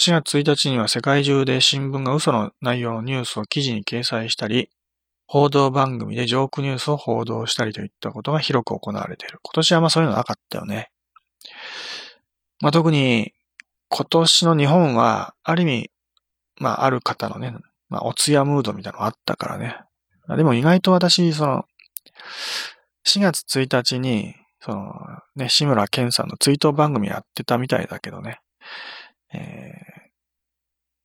4月1日には世界中で新聞が嘘の内容のニュースを記事に掲載したり、報道番組でジョークニュースを報道したりといったことが広く行われている。今年はまあそういうのなかったよね。まあ、特に今年の日本は、ある意味、まあ、ある方のね、まあ、おつやムードみたいなのがあったからね。でも意外と私、その、4月1日に、その、ね、志村けんさんのツイート番組やってたみたいだけどね。え、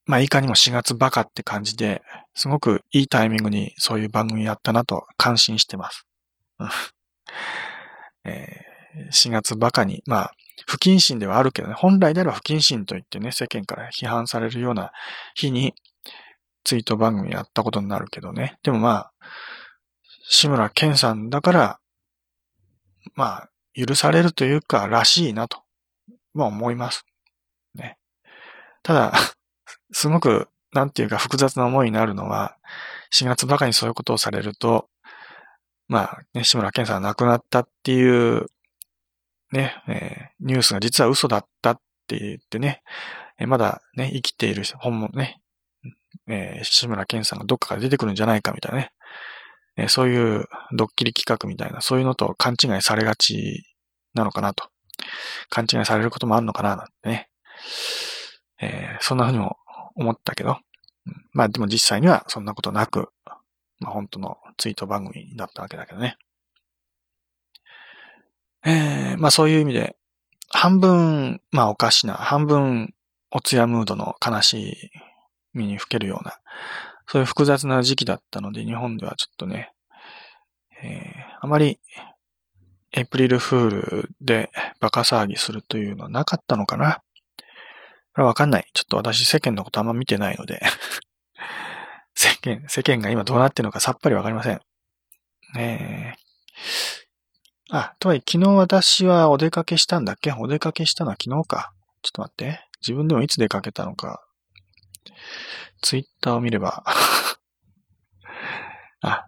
まあ、いかにも4月バカって感じで、すごくいいタイミングにそういう番組やったなと感心してます。えー、4月バカに、まあ、不謹慎ではあるけどね、本来であれば不謹慎と言ってね、世間から批判されるような日にツイート番組やったことになるけどね。でもまあ、志村けんさんだから、まあ、許されるというか、らしいなと、まあ思います。ね。ただ、すごく、なんていうか複雑な思いになるのは、4月ばかりにそういうことをされると、まあ、ね、志村けんさんが亡くなったっていう、ね、えー、ニュースが実は嘘だったって言ってね、えー、まだね、生きている本もね、えー、志村けんさんがどっかから出てくるんじゃないかみたいなね、えー、そういうドッキリ企画みたいな、そういうのと勘違いされがちなのかなと。勘違いされることもあるのかななんてね。えー、そんな風にも思ったけど、まあでも実際にはそんなことなく、まあ本当のツイート番組になったわけだけどね。えー、まあそういう意味で、半分、まあおかしな、半分おつやムードの悲しい身に吹けるような、そういう複雑な時期だったので、日本ではちょっとね、えー、あまりエイプリルフールでバカ騒ぎするというのはなかったのかな。これわかんない。ちょっと私世間のことあんま見てないので 世間、世間が今どうなってるのかさっぱりわかりません。ねえ。あ、とはいえ昨日私はお出かけしたんだっけ？お出かけしたのは昨日か。ちょっと待って。自分でもいつ出かけたのか。ツイッターを見れば あ、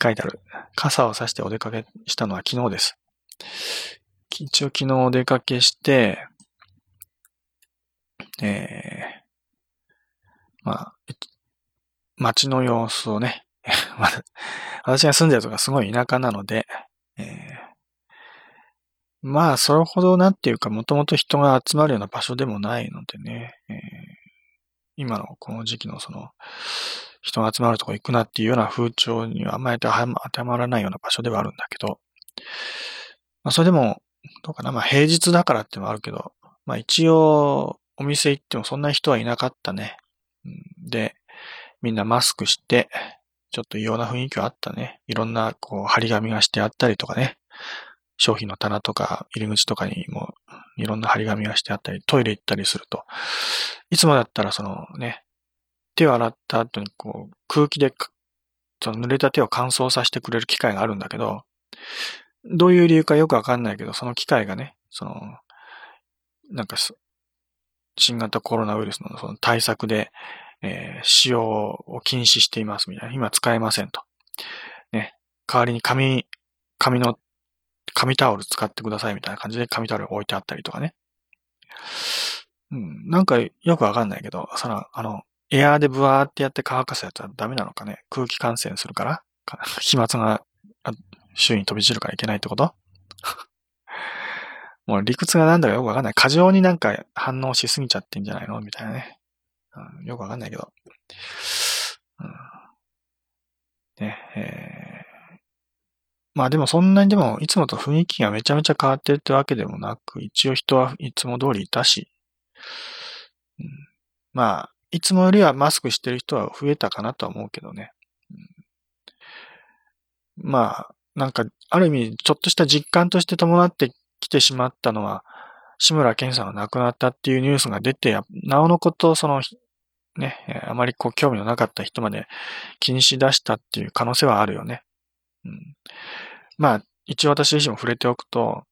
書いてある。傘を差してお出かけしたのは昨日です。一応昨日お出かけして、えー、まあ、街の様子をね、私が住んでるとかすごい田舎なので、えー、まあ、それほどなんていうか、もともと人が集まるような場所でもないのでね、えー、今のこの時期のその、人が集まるとこ行くなっていうような風潮にはあんまり当てはまらないような場所ではあるんだけど、まあ、それでも、どうかな、まあ平日だからってのもあるけど、まあ一応、お店行ってもそんな人はいなかったね。で、みんなマスクして、ちょっと異様な雰囲気はあったね。いろんな、こう、張り紙がしてあったりとかね。商品の棚とか入り口とかにもいろんな張り紙がしてあったり、トイレ行ったりすると、いつもだったらそのね、手を洗った後にこう空気でその濡れた手を乾燥させてくれる機械があるんだけど、どういう理由かよくわかんないけど、その機械がね、その、なんか新型コロナウイルスのその対策で、えー、使用を禁止していますみたいな。今使えませんと。ね。代わりに紙、紙の、紙タオル使ってくださいみたいな感じで紙タオル置いてあったりとかね。うん。なんかよくわかんないけど、その、あの、エアーでブワーってやって乾かすやつはダメなのかね？空気感染するから？飛沫が周囲に飛び散るからいけないってこと？もう理屈がなんだかよくわかんない。過剰になんか反応しすぎちゃってんじゃないの？みたいなね、うん。よくわかんないけど。うん、ね、えー、まあでもそんなにでもいつもと雰囲気がめちゃめちゃ変わってるってわけでもなく、一応人はいつも通りいたし、うん、まあ、いつもよりはマスクしてる人は増えたかなとは思うけどね。うん、まあ、なんか、ある意味、ちょっとした実感として伴って来てしまったのは、志村けんさんが亡くなったっていうニュースが出て、なおのこと、その、ね、あまりこう興味のなかった人まで気にし出したっていう可能性はあるよね。うん、まあ、一応私自身も触れておくと、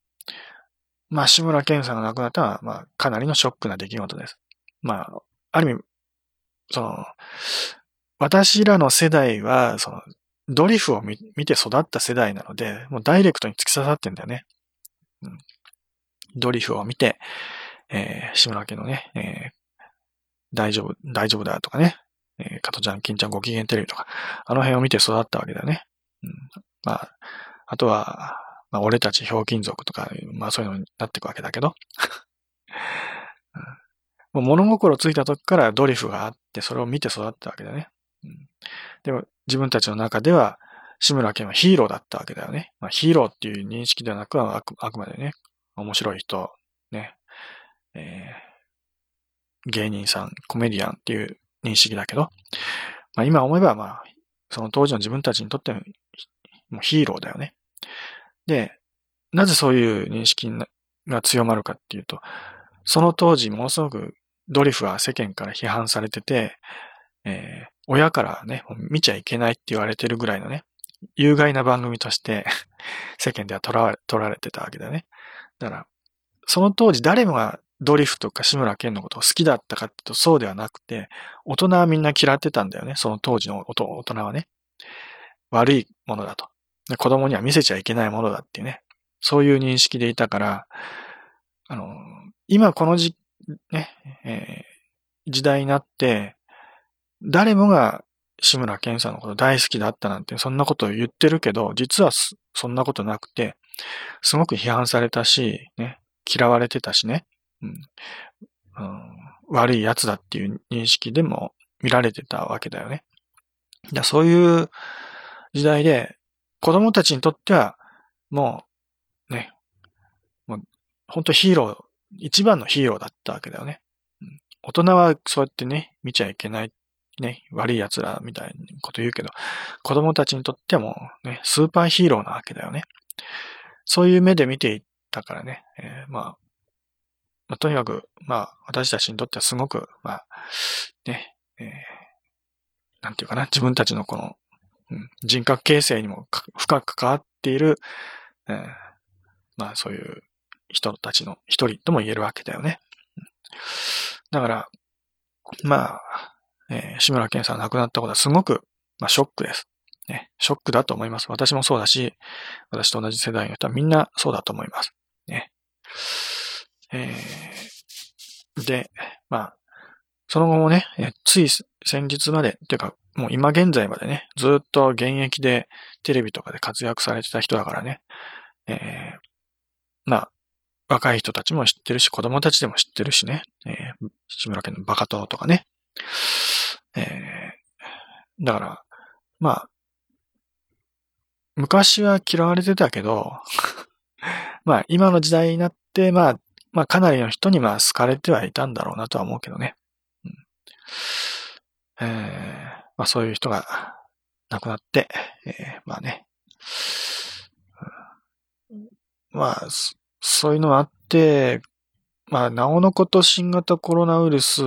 まあ、志村けんさんが亡くなったのは、まあ、かなりのショックな出来事です。まあ、ある意味、その、私らの世代は、その、ドリフを見て育った世代なので、もうダイレクトに突き刺さってんだよね。ドリフを見て、えー、志村家のね、えー、大丈夫、大丈夫だとかね、えー、加トちゃん、金ちゃんご機嫌テレビとか、あの辺を見て育ったわけだよね。うん、まあ、あとは、まあ、俺たちひょうきん族とか、まあそういうのになっていくわけだけど、うん、もう物心ついた時からドリフがあって、それを見て育ったわけだね。うん、でも自分たちの中では、志村けんはヒーローだったわけだよね。まあ、ヒーローっていう認識ではなくあく、あくまでね、面白い人、ね、えー、芸人さん、コメディアンっていう認識だけど、まあ、今思えば、まあ、その当時の自分たちにとってもヒーローだよね。で、なぜそういう認識が強まるかっていうと、その当時ものすごくドリフは世間から批判されてて、えー、親からね、見ちゃいけないって言われてるぐらいのね、有害な番組として 世間では取られ取られてたわけだね。だから、その当時誰もがドリフとか志村けんのことを好きだったかってとそうではなくて、大人はみんな嫌ってたんだよね。その当時の大人はね。悪いものだと。子供には見せちゃいけないものだっていうね。そういう認識でいたから、あの、今このじ、ね、えー、時代になって、誰もが志村けんさんのこと大好きだったなんて、そんなことを言ってるけど、実はそんなことなくて、すごく批判されたし、ね、嫌われてたしね、うん、うん、悪い奴だっていう認識でも見られてたわけだよね。だそういう時代で、子供たちにとっては、もう、ね、もう、本当ヒーロー、一番のヒーローだったわけだよね。大人はそうやってね、見ちゃいけないね、悪い奴らみたいなこと言うけど、子供たちにとってもね、スーパーヒーローなわけだよね。そういう目で見ていったからね、えー、まあ、まあ、とにかく、まあ、私たちにとってはすごく、まあ、ね、えー、なんていうかな、自分たちのこの、うん、人格形成にも深く関わっている、えー、まあ、そういう人たちの一人とも言えるわけだよね。だから、まあ、えー、志村けんさん亡くなったことはすごく、まあ、ショックです。ね、ショックだと思います。私もそうだし、私と同じ世代の人はみんなそうだと思います。ね。えー、で、まあ、その後もね、つい先日まで、というか、もう今現在までね、ずっと現役でテレビとかで活躍されてた人だからね、えー、まあ、若い人たちも知ってるし、子供たちでも知ってるしね、えー、志村けんのバカ党とかね、えー、だから、まあ、昔は嫌われてたけど まあ今の時代になって、まあ、まあかなりの人にまあ好かれてはいたんだろうなとは思うけどね。うん、えー、まあそういう人が亡くなって、えー、まあね、まあ、そういうのがあって、まあ、なおのこと新型コロナウイルス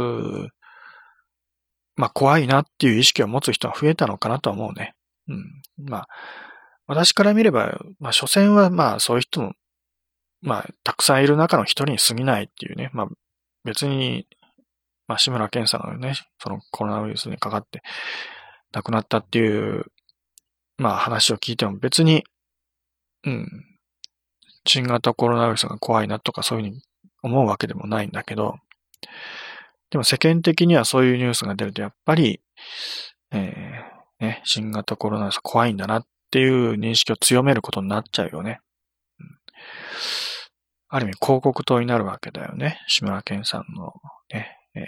まあ怖いなっていう意識を持つ人は増えたのかなとは思うね。うん。まあ、私から見れば、まあ、所詮はまあそういう人も、まあ、たくさんいる中の一人に過ぎないっていうね。まあ、別に、まあ、志村けんさんがね、そのコロナウイルスにかかって亡くなったっていう、まあ話を聞いても別に、うん、新型コロナウイルスが怖いなとかそういうふうに思うわけでもないんだけど、でも世間的にはそういうニュースが出ると、やっぱり、えー、ね、新型コロナウイルス怖いんだなっていう認識を強めることになっちゃうよね。ある意味広告塔になるわけだよね。志村けんさんのね、えー、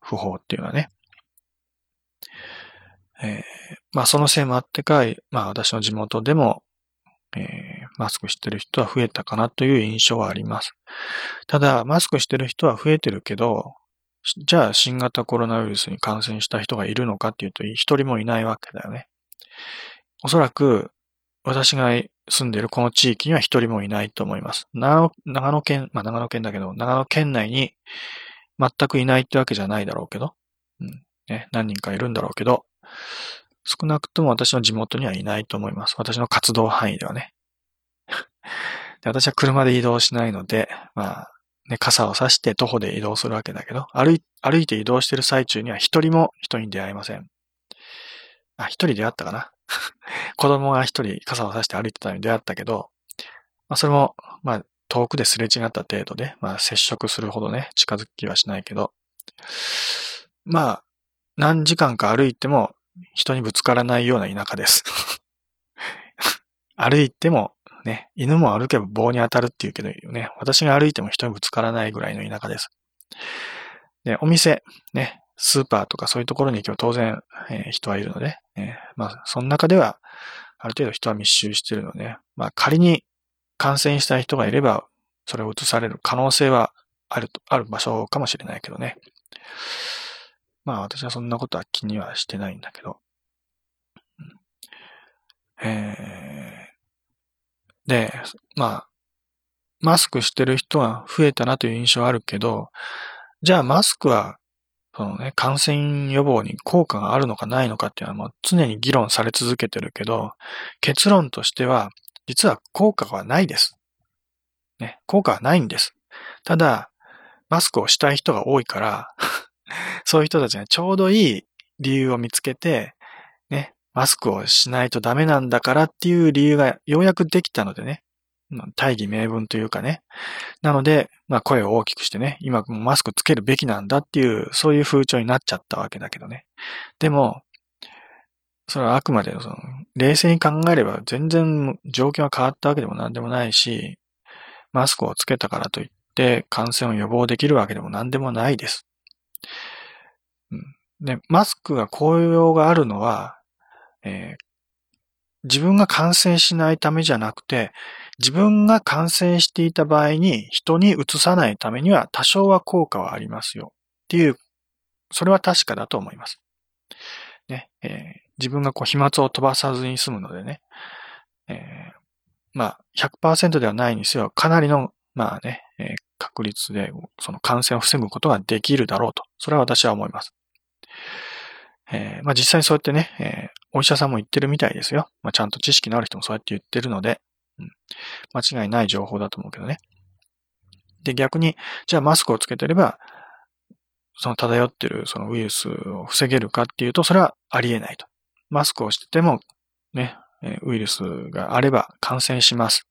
不法っていうのはね。えー、まあそのせいもあってか、まあ私の地元でも、えー、マスクしてる人は増えたかなという印象はあります。ただ、マスクしてる人は増えてるけど、じゃあ新型コロナウイルスに感染した人がいるのかっていうと、一人もいないわけだよね。おそらく、私が住んでいるこの地域には一人もいないと思います。長野県、まあ長野県だけど、長野県内に全くいないってわけじゃないだろうけど、うん、ね、何人かいるんだろうけど、少なくとも私の地元にはいないと思います。私の活動範囲ではね。で私は車で移動しないので、まあ、ね、傘を差して徒歩で移動するわけだけど、歩い歩いて移動してる最中には一人も人に出会えません。あ、一人出会ったかな？子供が一人傘を差して歩いてたのに出会ったけど、まあそれも、まあ遠くですれ違った程度で、まあ接触するほどね、近づきはしないけど、まあ、何時間か歩いても人にぶつからないような田舎です。歩いてもね、犬も歩けば棒に当たるっていうけどね、私が歩いても人にぶつからないぐらいの田舎です。で、お店、ね、スーパーとかそういうところに行けば当然、えー、人はいるので、えー、まあ、その中では、ある程度人は密集してるので、まあ、仮に感染した人がいれば、それを移される可能性はあると、ある場所かもしれないけどね。まあ、私はそんなことは気にはしてないんだけど。えー、で、まあ、マスクしてる人は増えたなという印象あるけど、じゃあマスクは、そのね、感染予防に効果があるのかないのかっていうのはもう常に議論され続けてるけど、結論としては、実は効果はないです。ね、効果はないんです。ただ、マスクをしたい人が多いから そういう人たちがちょうどいい理由を見つけて、ね、マスクをしないとダメなんだからっていう理由がようやくできたのでね、大義名分というかね。なので、まあ声を大きくしてね、今マスクつけるべきなんだっていう、そういう風潮になっちゃったわけだけどね。でも、それはあくまでその、冷静に考えれば全然状況が変わったわけでも何でもないし、マスクをつけたからといって感染を予防できるわけでも何でもないです。うん、で、マスクが効用があるのは、えー、自分が感染しないためじゃなくて、自分が感染していた場合に人に移さないためには多少は効果はありますよっていう、それは確かだと思います。ね、えー、自分がこう飛沫を飛ばさずに済むのでね、えー、まあ100%ではないにせよ、かなりの、まあね、えー、確率でその感染を防ぐことができるだろうと、それは私は思います。えー、まあ実際そうやってね、えー、お医者さんも言ってるみたいですよ。まあちゃんと知識のある人もそうやって言ってるので、うん。間違いない情報だと思うけどね。で、逆に、じゃあマスクをつけてれば、その漂ってるそのウイルスを防げるかっていうと、それはありえないと。マスクをしてても、ね、ウイルスがあれば感染します。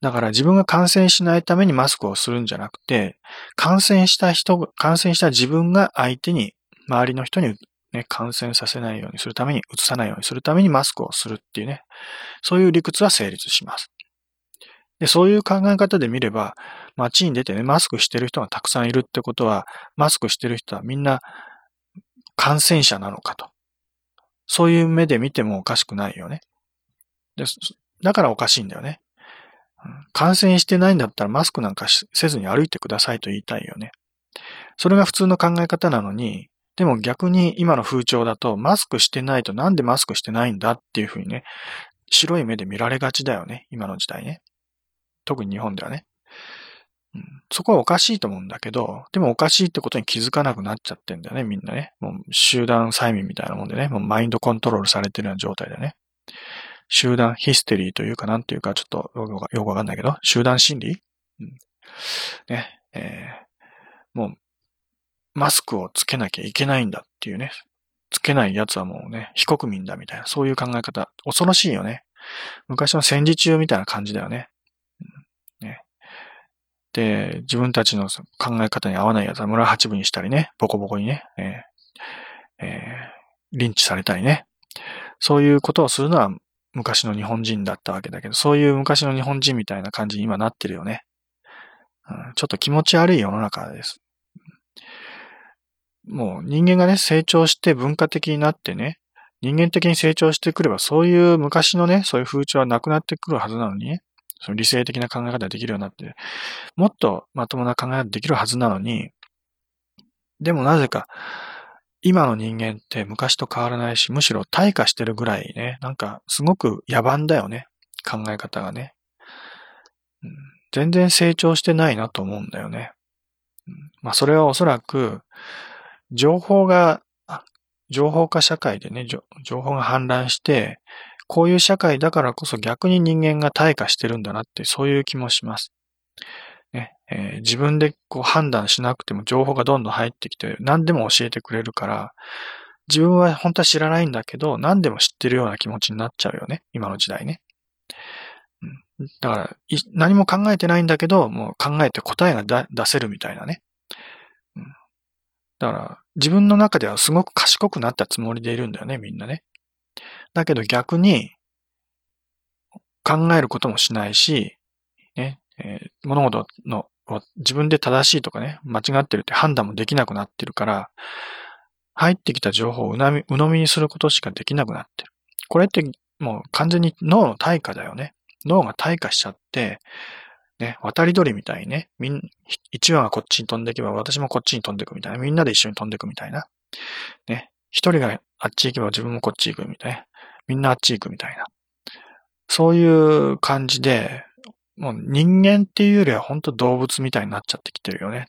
だから自分が感染しないためにマスクをするんじゃなくて、感染した人、感染した自分が相手に、周りの人にね、感染させないようにするために、移さないようにするためにマスクをするっていうね、そういう理屈は成立します。で、そういう考え方で見れば、街に出てね、マスクしてる人がたくさんいるってことは、マスクしてる人はみんな感染者なのかと。そういう目で見てもおかしくないよね。でだからおかしいんだよね。感染してないんだったらマスクなんかせずに歩いてくださいと言いたいよね。それが普通の考え方なのに、でも逆に今の風潮だと、マスクしてないとなんでマスクしてないんだっていうふうにね、白い目で見られがちだよね。今の時代ね。特に日本ではね。うん、そこはおかしいと思うんだけど、でもおかしいってことに気づかなくなっちゃってんだよね、みんなね。もう集団催眠みたいなもんでね、もうマインドコントロールされてるような状態でね。集団ヒステリーというかなんていうかちょっとよくわかんないけど、集団心理、うん、ね、えー、もうマスクをつけなきゃいけないんだっていうね。つけない奴はもうね、非国民だみたいな、そういう考え方。恐ろしいよね。昔の戦時中みたいな感じだよね。うん、ねで、自分たちの考え方に合わない奴は村八分にしたりね、ボコボコにね、えーえー、リンチされたりね。そういうことをするのは昔の日本人だったわけだけど、そういう昔の日本人みたいな感じに今なってるよね。うん、ちょっと気持ち悪い世の中です。もう人間がね、成長して文化的になってね、人間的に成長してくれば、そういう昔のね、そういう風潮はなくなってくるはずなのにね、その理性的な考え方ができるようになって、もっとまともな考え方ができるはずなのに、でもなぜか、今の人間って昔と変わらないし、むしろ退化してるぐらいね、なんかすごく野蛮だよね。考え方がね、うん。全然成長してないなと思うんだよね。まあそれはおそらく、情報が、情報化社会でね、情報が氾濫して、こういう社会だからこそ逆に人間が退化してるんだなって、そういう気もします。ねえー、自分でこう判断しなくても情報がどんどん入ってきて、何でも教えてくれるから、自分は本当は知らないんだけど、何でも知ってるような気持ちになっちゃうよね。今の時代ね。だから、何も考えてないんだけど、もう考えて答えが出せるみたいなね。だから、自分の中ではすごく賢くなったつもりでいるんだよね、みんなね。だけど逆に、考えることもしないし、ね、えー、物事の自分で正しいとかね、間違ってるって判断もできなくなってるから、入ってきた情報をうなみ鵜呑みにすることしかできなくなってる。これってもう完全に脳の退化だよね。脳が退化しちゃって、ね、渡り鳥みたいにね、みん、一羽がこっちに飛んでいけば私もこっちに飛んでいくみたいな。みんなで一緒に飛んでいくみたいな。ね、一人があっち行けば自分もこっち行くみたいな。みんなあっち行くみたいな。そういう感じで、もう人間っていうよりは本当動物みたいになっちゃってきてるよね。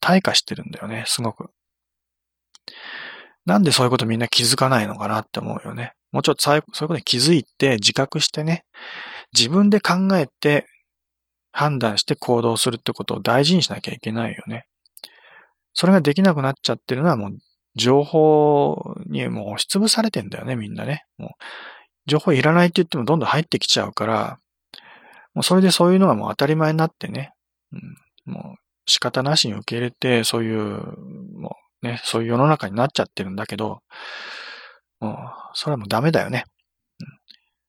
退化してるんだよね、すごく。なんでそういうことみんな気づかないのかなって思うよね。もうちょっとそういうことに気づいて自覚してね、自分で考えて判断して行動するってことを大事にしなきゃいけないよね。それができなくなっちゃってるのはもう情報にもう押しつぶされてんだよね、みんなね。もう情報いらないって言ってもどんどん入ってきちゃうから、もうそれでそういうのがもう当たり前になってね、うん、もう仕方なしに受け入れて、そういう、もうね、そういう世の中になっちゃってるんだけど、もう、それはもうダメだよね。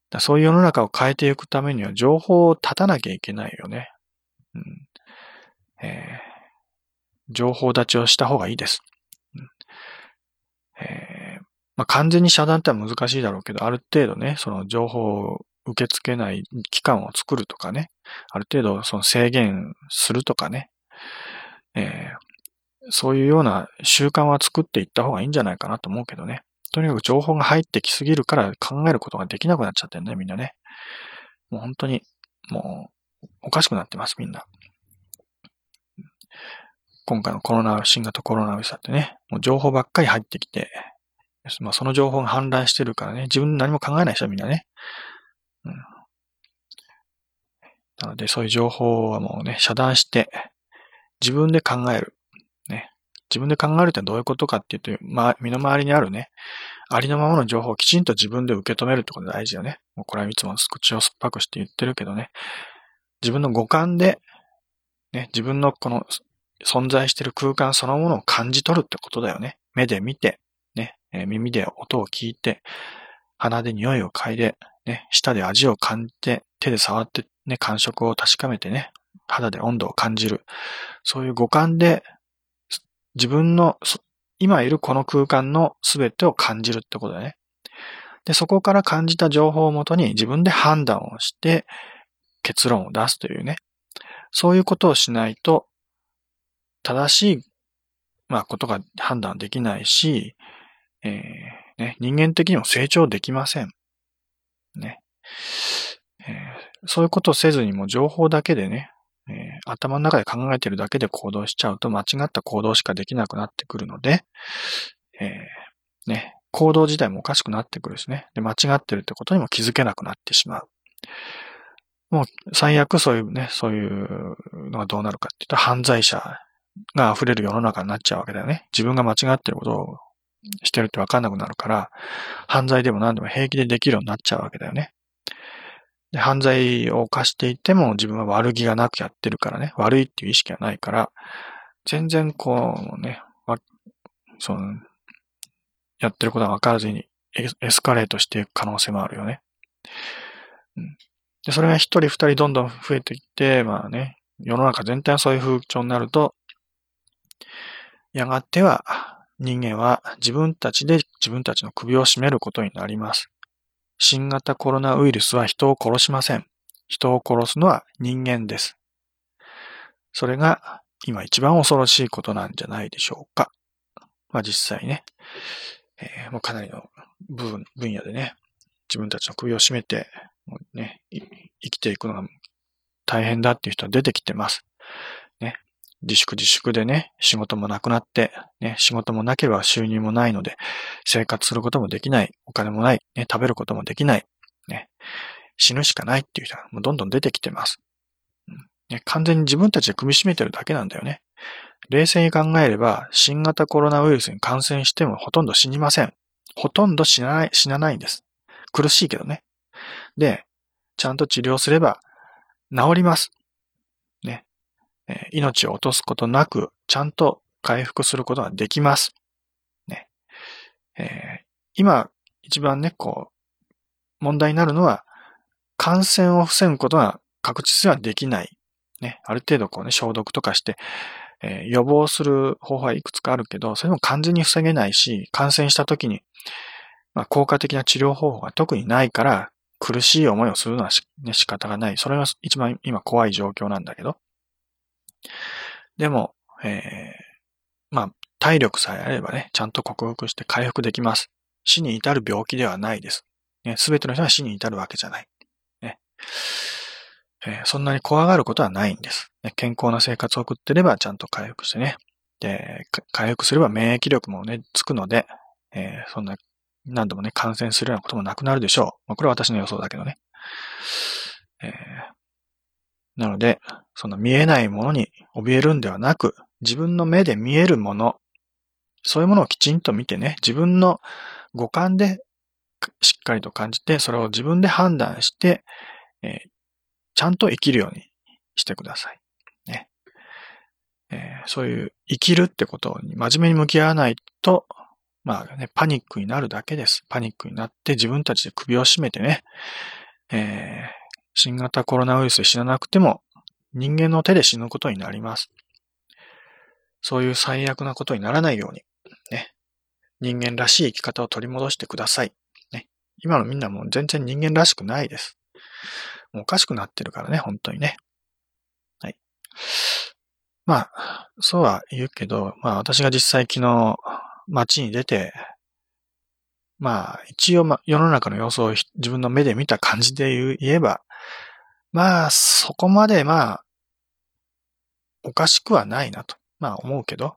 だそういう世の中を変えていくためには情報を立たなきゃいけないよね。うんえー、情報立ちをした方がいいです。えーまあ、完全に遮断っては難しいだろうけど、ある程度ね、その情報を受け付けない期間を作るとかね、ある程度その制限するとかね、えー、そういうような習慣は作っていった方がいいんじゃないかなと思うけどね。とにかく情報が入ってきすぎるから考えることができなくなっちゃってるね、みんなね。もう本当に、もう、おかしくなってます、みんな。今回のコロナ、新型コロナウイルスだってね、もう情報ばっかり入ってきて、まあその情報が氾濫してるからね、自分何も考えない人はみんなね。うん。なのでそういう情報はもうね、遮断して、自分で考える。自分で考えるってどういうことかっていうと、まあ、身の回りにあるね、ありのままの情報をきちんと自分で受け止めるってことが大事よね。もうこれはいつも口を酸っぱくして言ってるけどね。自分の五感で、ね、自分のこの存在している空間そのものを感じ取るってことだよね。目で見て、ね、耳で音を聞いて、鼻で匂いを嗅いで、ね、舌で味を感じて、手で触って、ね、感触を確かめてね、肌で温度を感じる。そういう五感で自分の今いるこの空間の全てを感じるってことだね。で、そこから感じた情報をもとに自分で判断をして結論を出すというね。そういうことをしないと正しい、まあ、ことが判断できないし、えー、ね、人間的にも成長できません。ね。えー、そういうことをせずにも情報だけでね、頭の中で考えてるだけで行動しちゃうと間違った行動しかできなくなってくるので、えー、ね、行動自体もおかしくなってくるしね。で、間違ってるってことにも気づけなくなってしまう。もう最悪そういうね、そういうのがどうなるかっていうと犯罪者が溢れる世の中になっちゃうわけだよね。自分が間違ってることをしてるってわかんなくなるから、犯罪でも何でも平気でできるようになっちゃうわけだよね。で犯罪を犯していても自分は悪気がなくやってるからね、悪いっていう意識がないから、全然こうね、その、やってることが分からずにエスカレートしていく可能性もあるよね。うん、でそれが一人二人どんどん増えていって、まあね、世の中全体がそういう風潮になると、やがては人間は自分たちで自分たちの首を絞めることになります。新型コロナウイルスは人を殺しません。人を殺すのは人間です。それが今一番恐ろしいことなんじゃないでしょうか。まあ実際ね、えー、もうかなりの部分分野でね、自分たちの首を絞めて、ね、生きていくのが大変だっていう人は出てきてます。ね。自粛自粛でね、仕事もなくなって、ね、仕事もなければ収入もないので、生活することもできない、お金もない、ね、食べることもできない、ね、死ぬしかないっていう人がもうどんどん出てきてます。ね、完全に自分たちで組み締めてるだけなんだよね。冷静に考えれば、新型コロナウイルスに感染してもほとんど死にません。ほとんど死なない、死なないんです。苦しいけどね。で、ちゃんと治療すれば治ります。ね。命を落とすことなく、ちゃんと回復することができます。ね。えー、今、一番ね、こう、問題になるのは、感染を防ぐことが確実にはできない。ね。ある程度こうね、消毒とかして、えー、予防する方法はいくつかあるけど、それも完全に防げないし、感染した時に、まあ、効果的な治療方法が特にないから、苦しい思いをするのは、ね、仕方がない。それが一番今怖い状況なんだけど。でも、えー、まあ、体力さえあればね、ちゃんと克服して回復できます。死に至る病気ではないです。ね、すべての人が死に至るわけじゃない。ねえー、そんなに怖がることはないんです、ね。健康な生活を送ってればちゃんと回復してね。で、回復すれば免疫力もね、つくので、えー、そんな何度もね、感染するようなこともなくなるでしょう。まあ、これは私の予想だけどね。えー、なので、その見えないものに怯えるんではなく、自分の目で見えるもの、そういうものをきちんと見てね、自分の五感でしっかりと感じて、それを自分で判断して、えー、ちゃんと生きるようにしてください。ねえー、そういう生きるってことに真面目に向き合わないと、まあね、パニックになるだけです。パニックになって自分たちで首を絞めてね、えー、新型コロナウイルスで死ななくても人間の手で死ぬことになります。そういう最悪なことにならないように、ね、人間らしい生き方を取り戻してください。ね、今のみんなもう全然人間らしくないです。もうおかしくなってるからね、本当にね。はい。まあ、そうは言うけど、まあ私が実際昨日街に出て、まあ、一応、ま、世の中の様子を自分の目で見た感じで言えば、まあ、そこまで、まあ、おかしくはないなと、まあ思うけど、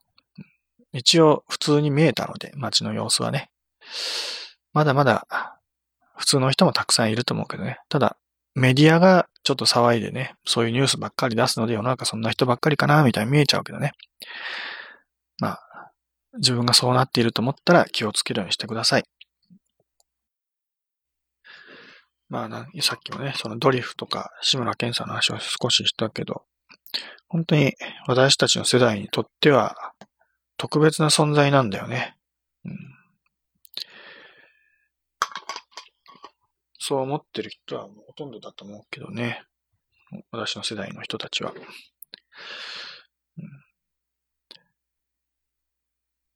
一応普通に見えたので、街の様子はね。まだまだ、普通の人もたくさんいると思うけどね。ただ、メディアがちょっと騒いでね、そういうニュースばっかり出すので世の中そんな人ばっかりかな、みたいに見えちゃうけどね。まあ、自分がそうなっていると思ったら気をつけるようにしてください。まあさっきもね、そのドリフとか志村けんさんの話を少ししたけど、本当に私たちの世代にとっては特別な存在なんだよね。うん、そう思ってる人はほとんどだと思うけどね。私の世代の人たちは。うん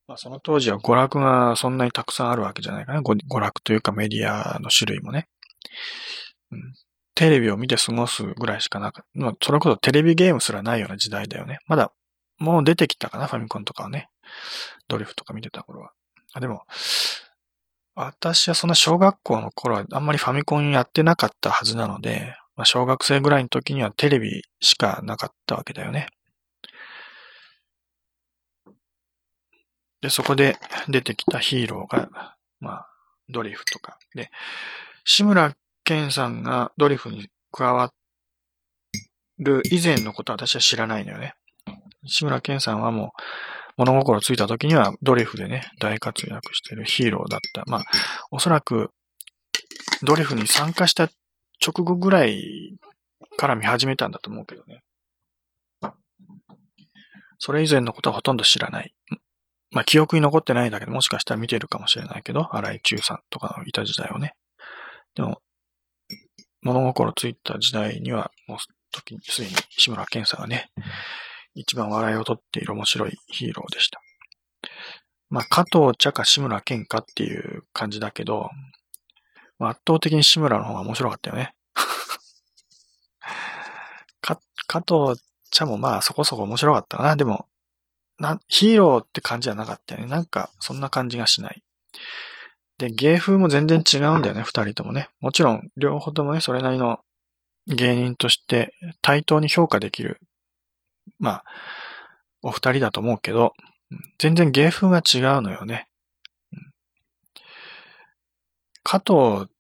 まあ、その当時は娯楽がそんなにたくさんあるわけじゃないかな。娯楽というかメディアの種類もね。うん、テレビを見て過ごすぐらいしかなか。まあ、それこそテレビゲームすらないような時代だよね。まだ、もう出てきたかな、ファミコンとかはね。ドリフとか見てた頃は。あでも、私はそんな小学校の頃はあんまりファミコンやってなかったはずなので、まあ、小学生ぐらいの時にはテレビしかなかったわけだよね。で、そこで出てきたヒーローが、まあ、ドリフとか。で、志村けんさんがドリフに加わる以前のことは私は知らないのよね。志村けんさんはもう、物心ついた時にはドリフでね、大活躍してるヒーローだった。まあ、おそらく、ドリフに参加した直後ぐらいから見始めたんだと思うけどね。それ以前のことはほとんど知らない。まあ記憶に残ってないんだけど、もしかしたら見てるかもしれないけど、荒井中さんとかのいた時代をね。でも、物心ついた時代には、もう時にすでに志村けんさんがね、一番笑いを取っている面白いヒーローでした。まあ、加藤茶か志村けんかっていう感じだけど、まあ、圧倒的に志村の方が面白かったよね。か、加藤茶もまあそこそこ面白かったな。でも、な、ヒーローって感じじゃなかったよね。なんか、そんな感じがしない。で、芸風も全然違うんだよね、二人ともね。もちろん、両方ともね、それなりの芸人として対等に評価できる、まあ、お二人だと思うけど、全然芸風が違うのよね。加藤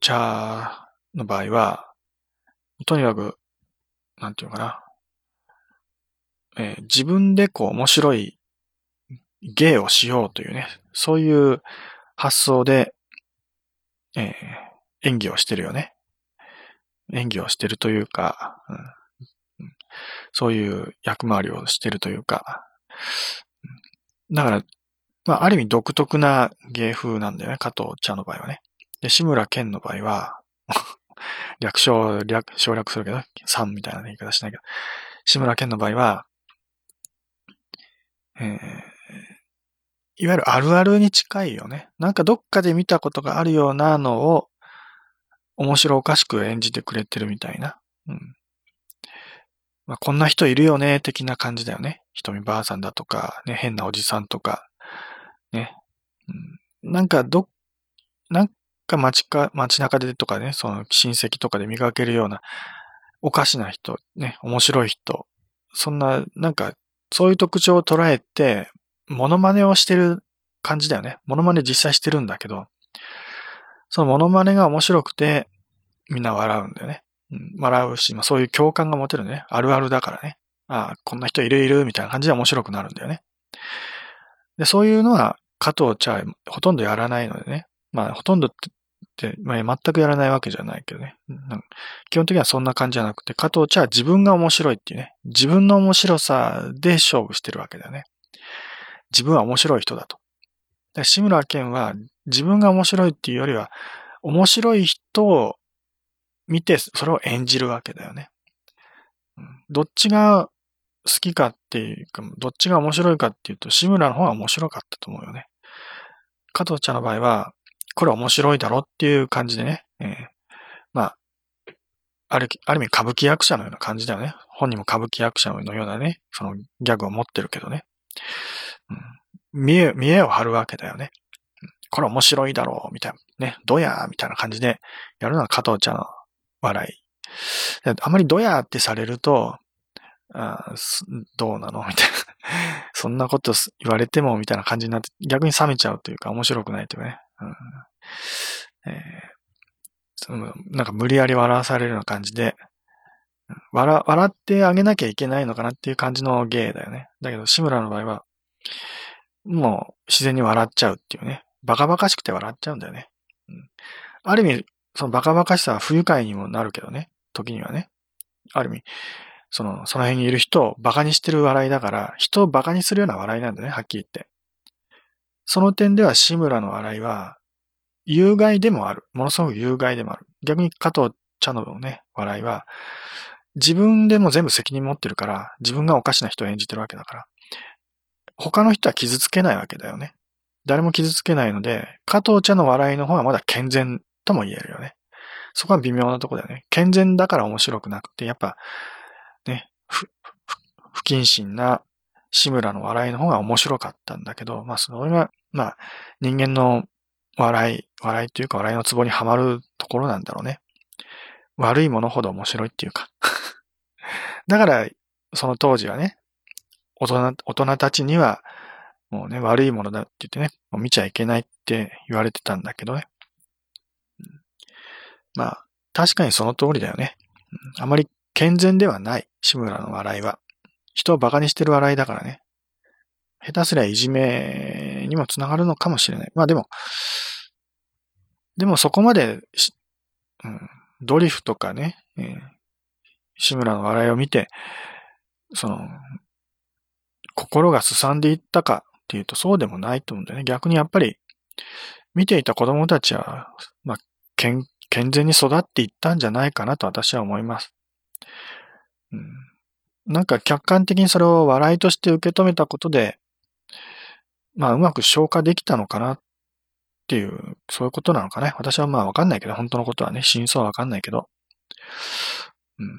茶の場合は、とにかく、なんていうのかな、えー、自分でこう面白い芸をしようというね、そういう発想で、えー、演技をしてるよね。演技をしてるというか、うん、そういう役回りをしてるというか、だから、まあ、ある意味独特な芸風なんだよね、加藤茶の場合はね。で、志村けんの場合は、略称、略、省略するけど、さんみたいな言い方しないけど、志村けんの場合は、えー、いわゆるあるあるに近いよね。なんかどっかで見たことがあるようなのを、面白おかしく演じてくれてるみたいな。うん。まあ、こんな人いるよね、的な感じだよね。瞳ばあさんだとか、ね、変なおじさんとか、ね。うん、なんかど、なんか街か、街中でとかね、その親戚とかで見かけるような、おかしな人、ね、面白い人、そんな、なんか、そういう特徴を捉えて、モノマネをしてる感じだよね。モノマネ実際してるんだけど、そのモノマネが面白くて、みんな笑うんだよね。うん、笑うし、まあそういう共感が持てるね。あるあるだからね。ああ、こんな人いるいる、みたいな感じで面白くなるんだよね。で、そういうのは、加藤茶ほとんどやらないのでね。まあ、ほとんどって、まあ、全くやらないわけじゃないけどね。基本的にはそんな感じじゃなくて、加藤茶は自分が面白いっていうね。自分の面白さで勝負してるわけだよね。自分は面白い人だと。で志村けんは自分が面白いっていうよりは、面白い人を見て、それを演じるわけだよね。どっちが好きかっていうか、どっちが面白いかっていうと、志村の方が面白かったと思うよね。加藤ちゃんの場合は、これ面白いだろっていう感じでね、えー、まあ、ある、ある意味歌舞伎役者のような感じだよね。本人も歌舞伎役者のようなね、そのギャグを持ってるけどね。見え、見えを張るわけだよね。これ面白いだろう、みたいな。ね、どやーみたいな感じでやるのは加藤ちゃんの笑い。あまりどやーってされると、あどうなの？みたいな。そんなこと言われても、みたいな感じになって、逆に冷めちゃうというか、面白くないというかね。うんえー、なんか無理やり笑わされるような感じで、笑、笑ってあげなきゃいけないのかなっていう感じの芸だよね。だけど、志村の場合は、もう自然に笑っちゃうっていうね。バカバカしくて笑っちゃうんだよね。うん、ある意味、そのバカバカしさは不愉快にもなるけどね。時にはね。ある意味、その、その辺にいる人をバカにしてる笑いだから、人をバカにするような笑いなんだね、はっきり言って。その点では志村の笑いは、有害でもある。ものすごく有害でもある。逆に加藤茶のね、笑いは、自分でも全部責任持ってるから、自分がおかしな人を演じてるわけだから、他の人は傷つけないわけだよね。誰も傷つけないので、加藤茶の笑いの方がまだ健全とも言えるよね。そこは微妙なとこだよね。健全だから面白くなくて、やっぱ、ね、不、不謹慎な志村の笑いの方が面白かったんだけど、まあそれは、まあ人間の笑い、笑いというか笑いのツボにはまるところなんだろうね。悪いものほど面白いっていうか だから、その当時はね、大人、大人たちには、もうね、悪いものだって言ってね、もう見ちゃいけないって言われてたんだけどね。まあ、確かにその通りだよね。あまり健全ではない、志村の笑いは。人を馬鹿にしてる笑いだからね。下手すりゃいじめにもつながるのかもしれない。まあでも、でもそこまで、うん、ドリフとかね、えー、志村の笑いを見て、その、心がすさんでいったかっていうとそうでもないと思うんだよね。逆にやっぱり、見ていた子供たちは、まあ、健、健全に育っていったんじゃないかなと私は思います。うん、なんか客観的にそれを笑いとして受け止めたことで、まあうまく消化できたのかなっていう、そういうことなのかね。私はまあわかんないけど、本当のことはね、真相はわかんないけど。うん、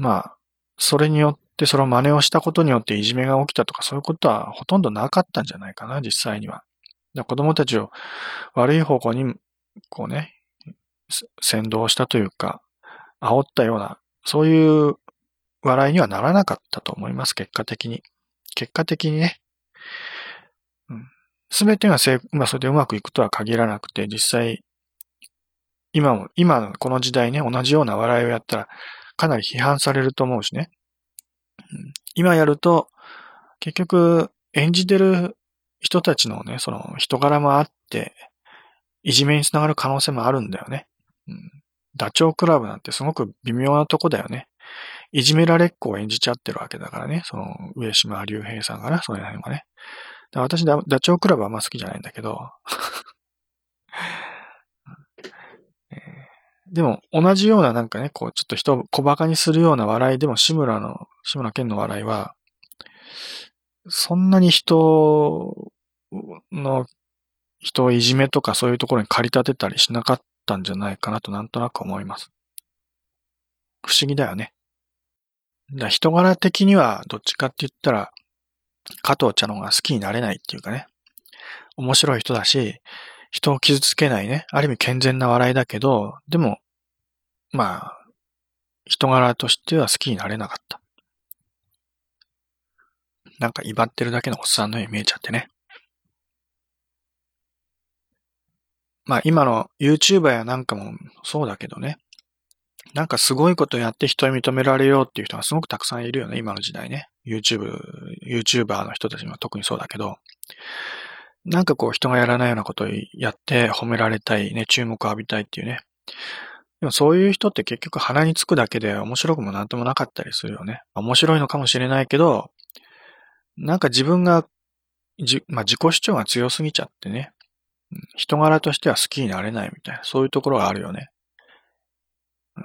まあ、それによって、その真似をしたことによっていじめが起きたとかそういうことはほとんどなかったんじゃないかな、実際には。子供たちを悪い方向に、こうね、先導したというか、煽ったような、そういう笑いにはならなかったと思います、結果的に。結果的にね。す、べ、てがせ、まあ、それでうまくいくとは限らなくて、実際、今も、今のこの時代ね、同じような笑いをやったら、かなり批判されると思うしね。今やると、結局、演じてる人たちのね、その人柄もあって、いじめにつながる可能性もあるんだよね。うん、ダチョウ倶楽部なんてすごく微妙なとこだよね。いじめられっ子を演じちゃってるわけだからね。その、上島隆平さんがな、その辺はね。私ダ、ダチョウ倶楽部はあんま好きじゃないんだけど、でも、同じようななんかね、こう、ちょっと人を小馬鹿にするような笑いでも、志村の、志村けんの笑いは、そんなに人の、人をいじめとかそういうところに駆り立てたりしなかったんじゃないかなとなんとなく思います。不思議だよね。だ人柄的にはどっちかって言ったら、加藤茶の方が好きになれないっていうかね。面白い人だし、人を傷つけないね、ある意味健全な笑いだけど、でも、まあ、人柄としては好きになれなかった。なんか威張ってるだけのおっさんのように見えちゃってね。まあ今の YouTuber やなんかもそうだけどね。なんかすごいことやって人に認められようっていう人がすごくたくさんいるよね、今の時代ね。YouTube、YouTuber の人たちは特にそうだけど。なんかこう人がやらないようなことをやって褒められたい、ね、注目を浴びたいっていうね。でもそういう人って結局鼻につくだけで面白くもなんともなかったりするよね。面白いのかもしれないけど、なんか自分が、じ、まあ、自己主張が強すぎちゃってね。人柄としては好きになれないみたいな、そういうところがあるよね。うん、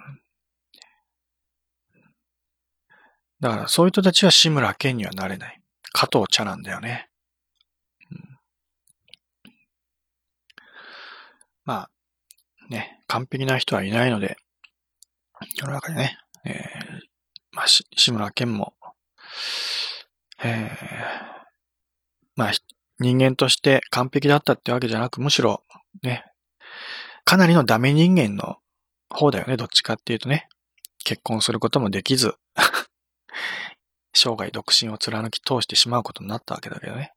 だからそういう人たちは志村けんにはなれない。加藤茶なんだよね。まあ、ね、完璧な人はいないので、世の中でね、えー、まあ、志村けんも、えー、まあ、人間として完璧だったってわけじゃなく、むしろ、ね、かなりのダメ人間の方だよね、どっちかっていうとね。結婚することもできず 生涯独身を貫き通してしまうことになったわけだけどね。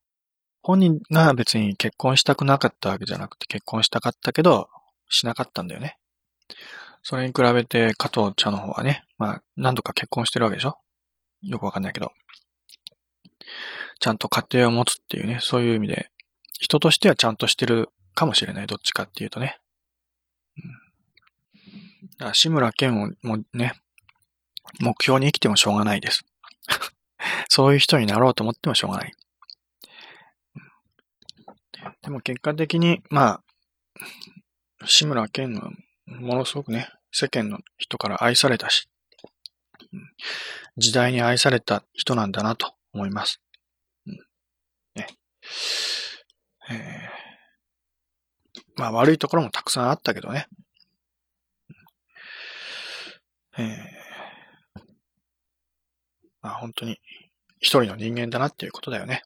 本人が別に結婚したくなかったわけじゃなくて結婚したかったけど、しなかったんだよね。それに比べて加藤茶の方はね、まあ何度か結婚してるわけでしょ？よくわかんないけど。ちゃんと家庭を持つっていうね、そういう意味で、人としてはちゃんとしてるかもしれない。どっちかっていうとね。うん、だから志村けんをもね、目標に生きてもしょうがないです。そういう人になろうと思ってもしょうがない。でも結果的に、まあ、志村けんのものすごくね、世間の人から愛されたし、時代に愛された人なんだなと思います。うんねえー、まあ悪いところもたくさんあったけどね。えー、まあ本当に一人の人間だなっていうことだよね。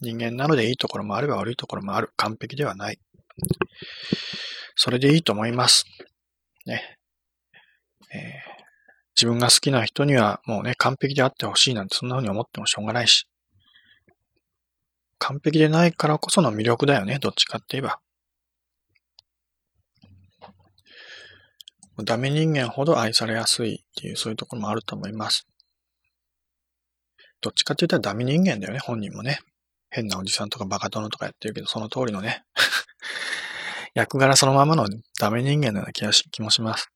人間なのでいいところもあれば悪いところもある。完璧ではない。それでいいと思います。ね。えー、自分が好きな人にはもうね、完璧であってほしいなんてそんな風に思ってもしょうがないし。完璧でないからこその魅力だよね。どっちかって言えば。ダメ人間ほど愛されやすいっていう、そういうところもあると思います。どっちかって言ったらダメ人間だよね、本人もね。変なおじさんとかバカ殿とかやってるけど、その通りのね、役柄そのままのダメ人間のような気がし、気もします。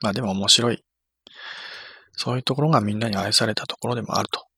まあでも面白い。そういうところがみんなに愛されたところでもあると